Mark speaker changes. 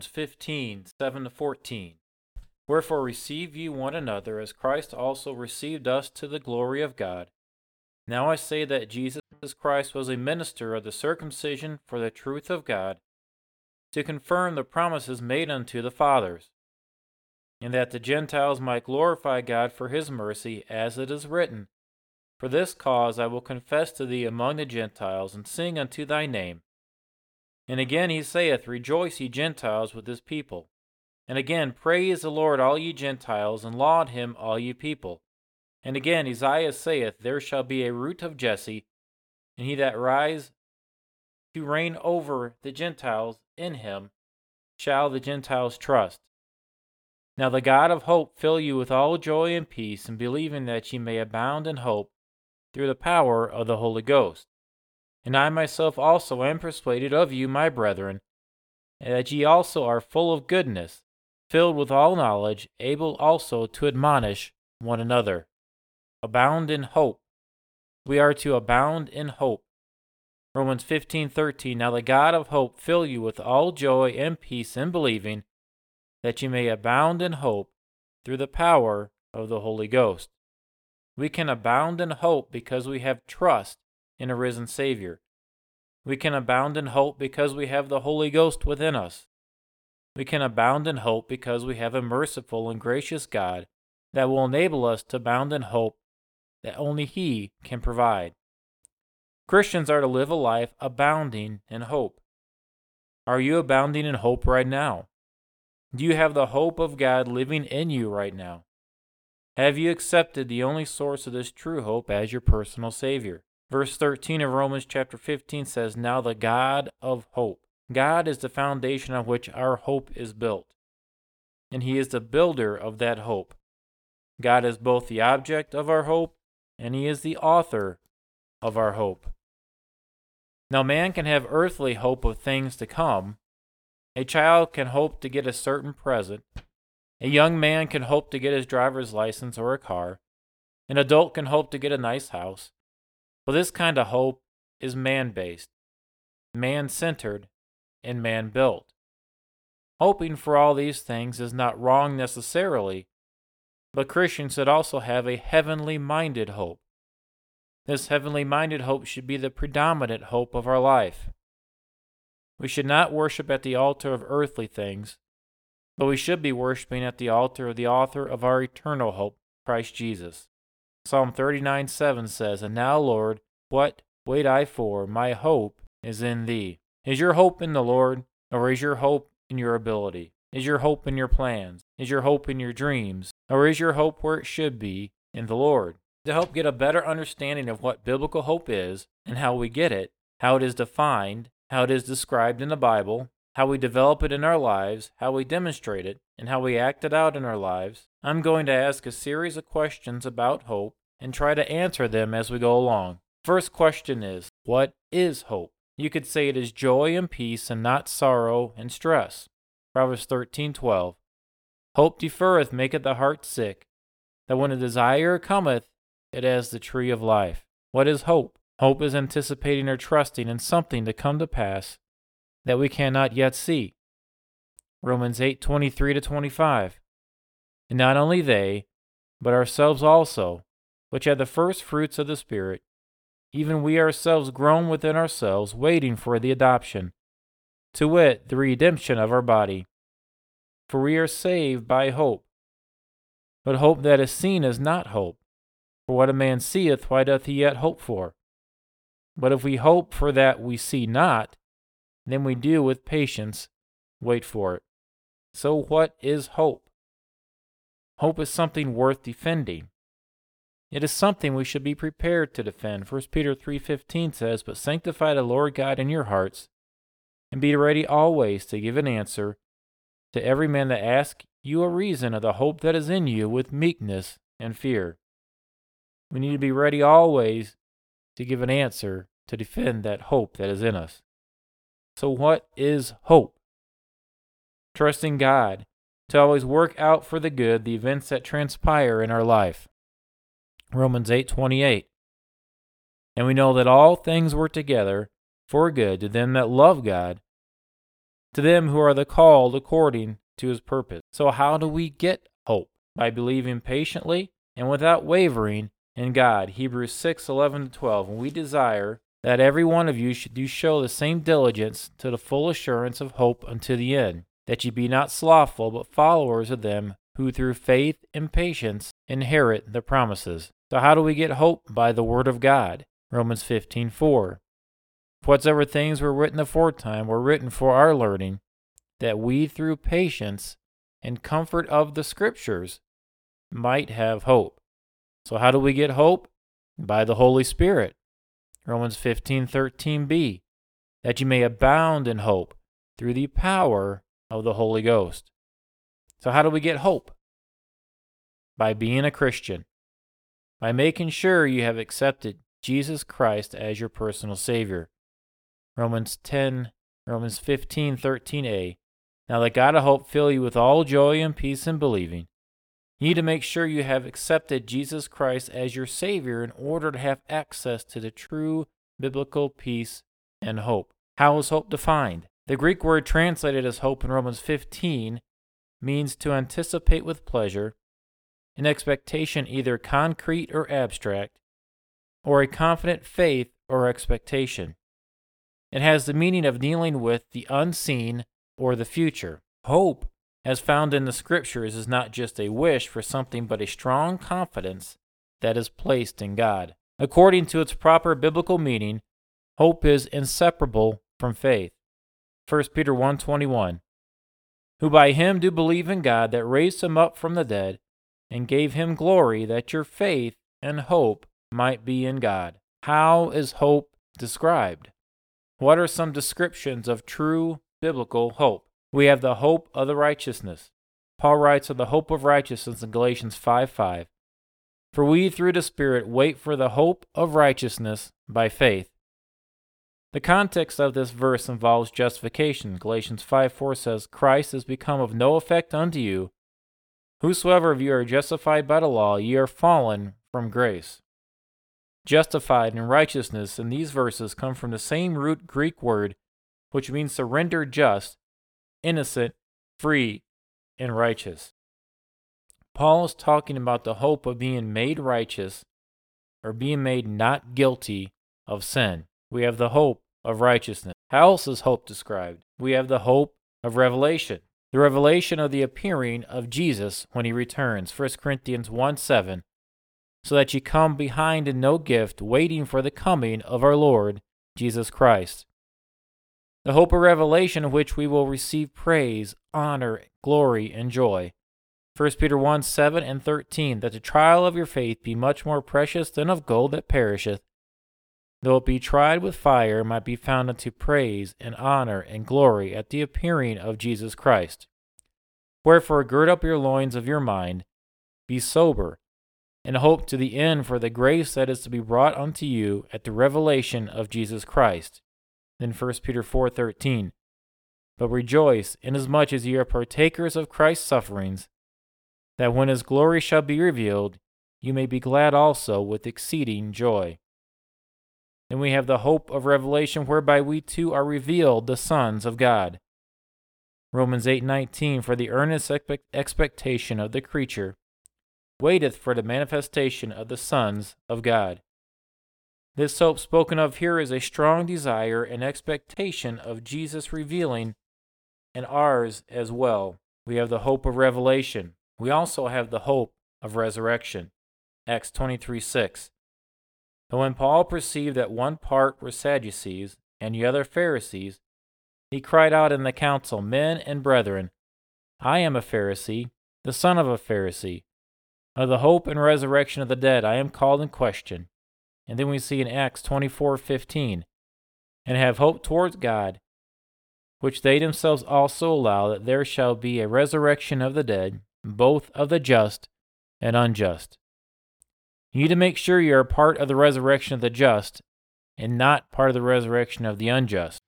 Speaker 1: Romans 15 7 to 14. Wherefore receive ye one another, as Christ also received us to the glory of God. Now I say that Jesus Christ was a minister of the circumcision for the truth of God, to confirm the promises made unto the fathers, and that the Gentiles might glorify God for his mercy, as it is written, For this cause I will confess to thee among the Gentiles, and sing unto thy name. And again he saith, Rejoice, ye Gentiles, with his people. And again, Praise the Lord, all ye Gentiles, and laud him, all ye people. And again, Isaiah saith, There shall be a root of Jesse, and he that rise to reign over the Gentiles in him shall the Gentiles trust. Now the God of hope fill you with all joy and peace, and believing that ye may abound in hope through the power of the Holy Ghost. And I myself also am persuaded of you, my brethren, that ye also are full of goodness filled with all knowledge, able also to admonish one another. Abound in hope. We are to abound in hope. Romans 15:13 Now the God of hope fill you with all joy and peace in believing, that you may abound in hope through the power of the Holy Ghost. We can abound in hope because we have trust in a risen Savior. We can abound in hope because we have the Holy Ghost within us. We can abound in hope because we have a merciful and gracious God that will enable us to abound in hope that only He can provide. Christians are to live a life abounding in hope. Are you abounding in hope right now? Do you have the hope of God living in you right now? Have you accepted the only source of this true hope as your personal Savior? Verse 13 of Romans chapter 15 says, Now the God of hope God is the foundation on which our hope is built, and He is the builder of that hope. God is both the object of our hope and He is the author of our hope. Now, man can have earthly hope of things to come. A child can hope to get a certain present. A young man can hope to get his driver's license or a car. An adult can hope to get a nice house. But this kind of hope is man based, man centered, and man built. Hoping for all these things is not wrong necessarily, but Christians should also have a heavenly minded hope. This heavenly minded hope should be the predominant hope of our life. We should not worship at the altar of earthly things, but we should be worshiping at the altar of the author of our eternal hope, Christ Jesus. Psalm 39 7 says, And now, Lord, what wait I for? My hope is in thee. Is your hope in the Lord, or is your hope in your ability? Is your hope in your plans? Is your hope in your dreams? Or is your hope where it should be in the Lord? To help get a better understanding of what biblical hope is and how we get it, how it is defined, how it is described in the Bible, how we develop it in our lives, how we demonstrate it, and how we act it out in our lives, I'm going to ask a series of questions about hope and try to answer them as we go along. First question is What is hope? You could say it is joy and peace and not sorrow and stress. Proverbs 13:12. Hope deferreth maketh the heart sick, that when a desire cometh, it is the tree of life. What is hope? Hope is anticipating or trusting in something to come to pass that we cannot yet see. Romans 8:23 to 25. And not only they, but ourselves also, which have the first fruits of the Spirit, even we ourselves groan within ourselves, waiting for the adoption, to wit, the redemption of our body. For we are saved by hope. But hope that is seen is not hope. For what a man seeth, why doth he yet hope for? But if we hope for that we see not, then we do with patience wait for it. So what is hope? Hope is something worth defending. It is something we should be prepared to defend. 1 Peter 3:15 says, "But sanctify the Lord God in your hearts, and be ready always to give an answer to every man that asks you a reason of the hope that is in you with meekness and fear." We need to be ready always to give an answer to defend that hope that is in us. So what is hope? Trusting God to always work out for the good the events that transpire in our life. Romans 8:28. And we know that all things work together for good to them that love God, to them who are the called according to his purpose. So, how do we get hope? By believing patiently and without wavering in God. Hebrews 6 11 to 12. And we desire that every one of you should do show the same diligence to the full assurance of hope unto the end, that ye be not slothful, but followers of them who through faith and patience inherit the promises. So, how do we get hope? By the word of God. Romans 15 4. Whatsoever things were written aforetime were written for our learning, that we through patience and comfort of the Scriptures might have hope. So, how do we get hope? By the Holy Spirit. Romans 15:13b, that you may abound in hope through the power of the Holy Ghost. So, how do we get hope? By being a Christian, by making sure you have accepted Jesus Christ as your personal Savior. Romans 10, Romans 15, 13a. Now let God of hope fill you with all joy and peace in believing. You need to make sure you have accepted Jesus Christ as your Savior in order to have access to the true biblical peace and hope. How is hope defined? The Greek word translated as hope in Romans 15 means to anticipate with pleasure, an expectation either concrete or abstract, or a confident faith or expectation. It has the meaning of dealing with the unseen or the future. Hope, as found in the scriptures, is not just a wish for something but a strong confidence that is placed in God. According to its proper biblical meaning, hope is inseparable from faith. 1 Peter 1:21 Who by him do believe in God that raised him up from the dead and gave him glory that your faith and hope might be in God. How is hope described? What are some descriptions of true biblical hope? We have the hope of the righteousness. Paul writes of the hope of righteousness in Galatians 5 5. For we through the Spirit wait for the hope of righteousness by faith. The context of this verse involves justification. Galatians 5 4 says, Christ is become of no effect unto you. Whosoever of you are justified by the law, ye are fallen from grace. Justified and righteousness in these verses come from the same root Greek word, which means to render just, innocent, free, and righteous. Paul is talking about the hope of being made righteous or being made not guilty of sin. We have the hope of righteousness. How else is hope described? We have the hope of revelation. The revelation of the appearing of Jesus when he returns. 1 Corinthians 1 7 so that ye come behind in no gift, waiting for the coming of our Lord Jesus Christ. The hope of revelation which we will receive praise, honor, glory, and joy. 1 Peter 1 7 and 13, that the trial of your faith be much more precious than of gold that perisheth, though it be tried with fire, might be found unto praise and honor and glory at the appearing of Jesus Christ. Wherefore, gird up your loins of your mind, be sober, and hope to the end for the grace that is to be brought unto you at the revelation of Jesus Christ. Then 1 Peter 4:13. But rejoice inasmuch as ye are partakers of Christ's sufferings, that when his glory shall be revealed, you may be glad also with exceeding joy. Then we have the hope of revelation whereby we too are revealed the sons of God. Romans 8:19 for the earnest expectation of the creature waiteth for the manifestation of the sons of God. This hope spoken of here is a strong desire and expectation of Jesus revealing, and ours as well. We have the hope of revelation. We also have the hope of resurrection. Acts 23 6. But when Paul perceived that one part were Sadducees and the other Pharisees, he cried out in the council, Men and brethren, I am a Pharisee, the son of a Pharisee. Of the hope and resurrection of the dead, I am called in question. And then we see in Acts 24:15, and have hope towards God, which they themselves also allow that there shall be a resurrection of the dead, both of the just and unjust. You need to make sure you are part of the resurrection of the just and not part of the resurrection of the unjust.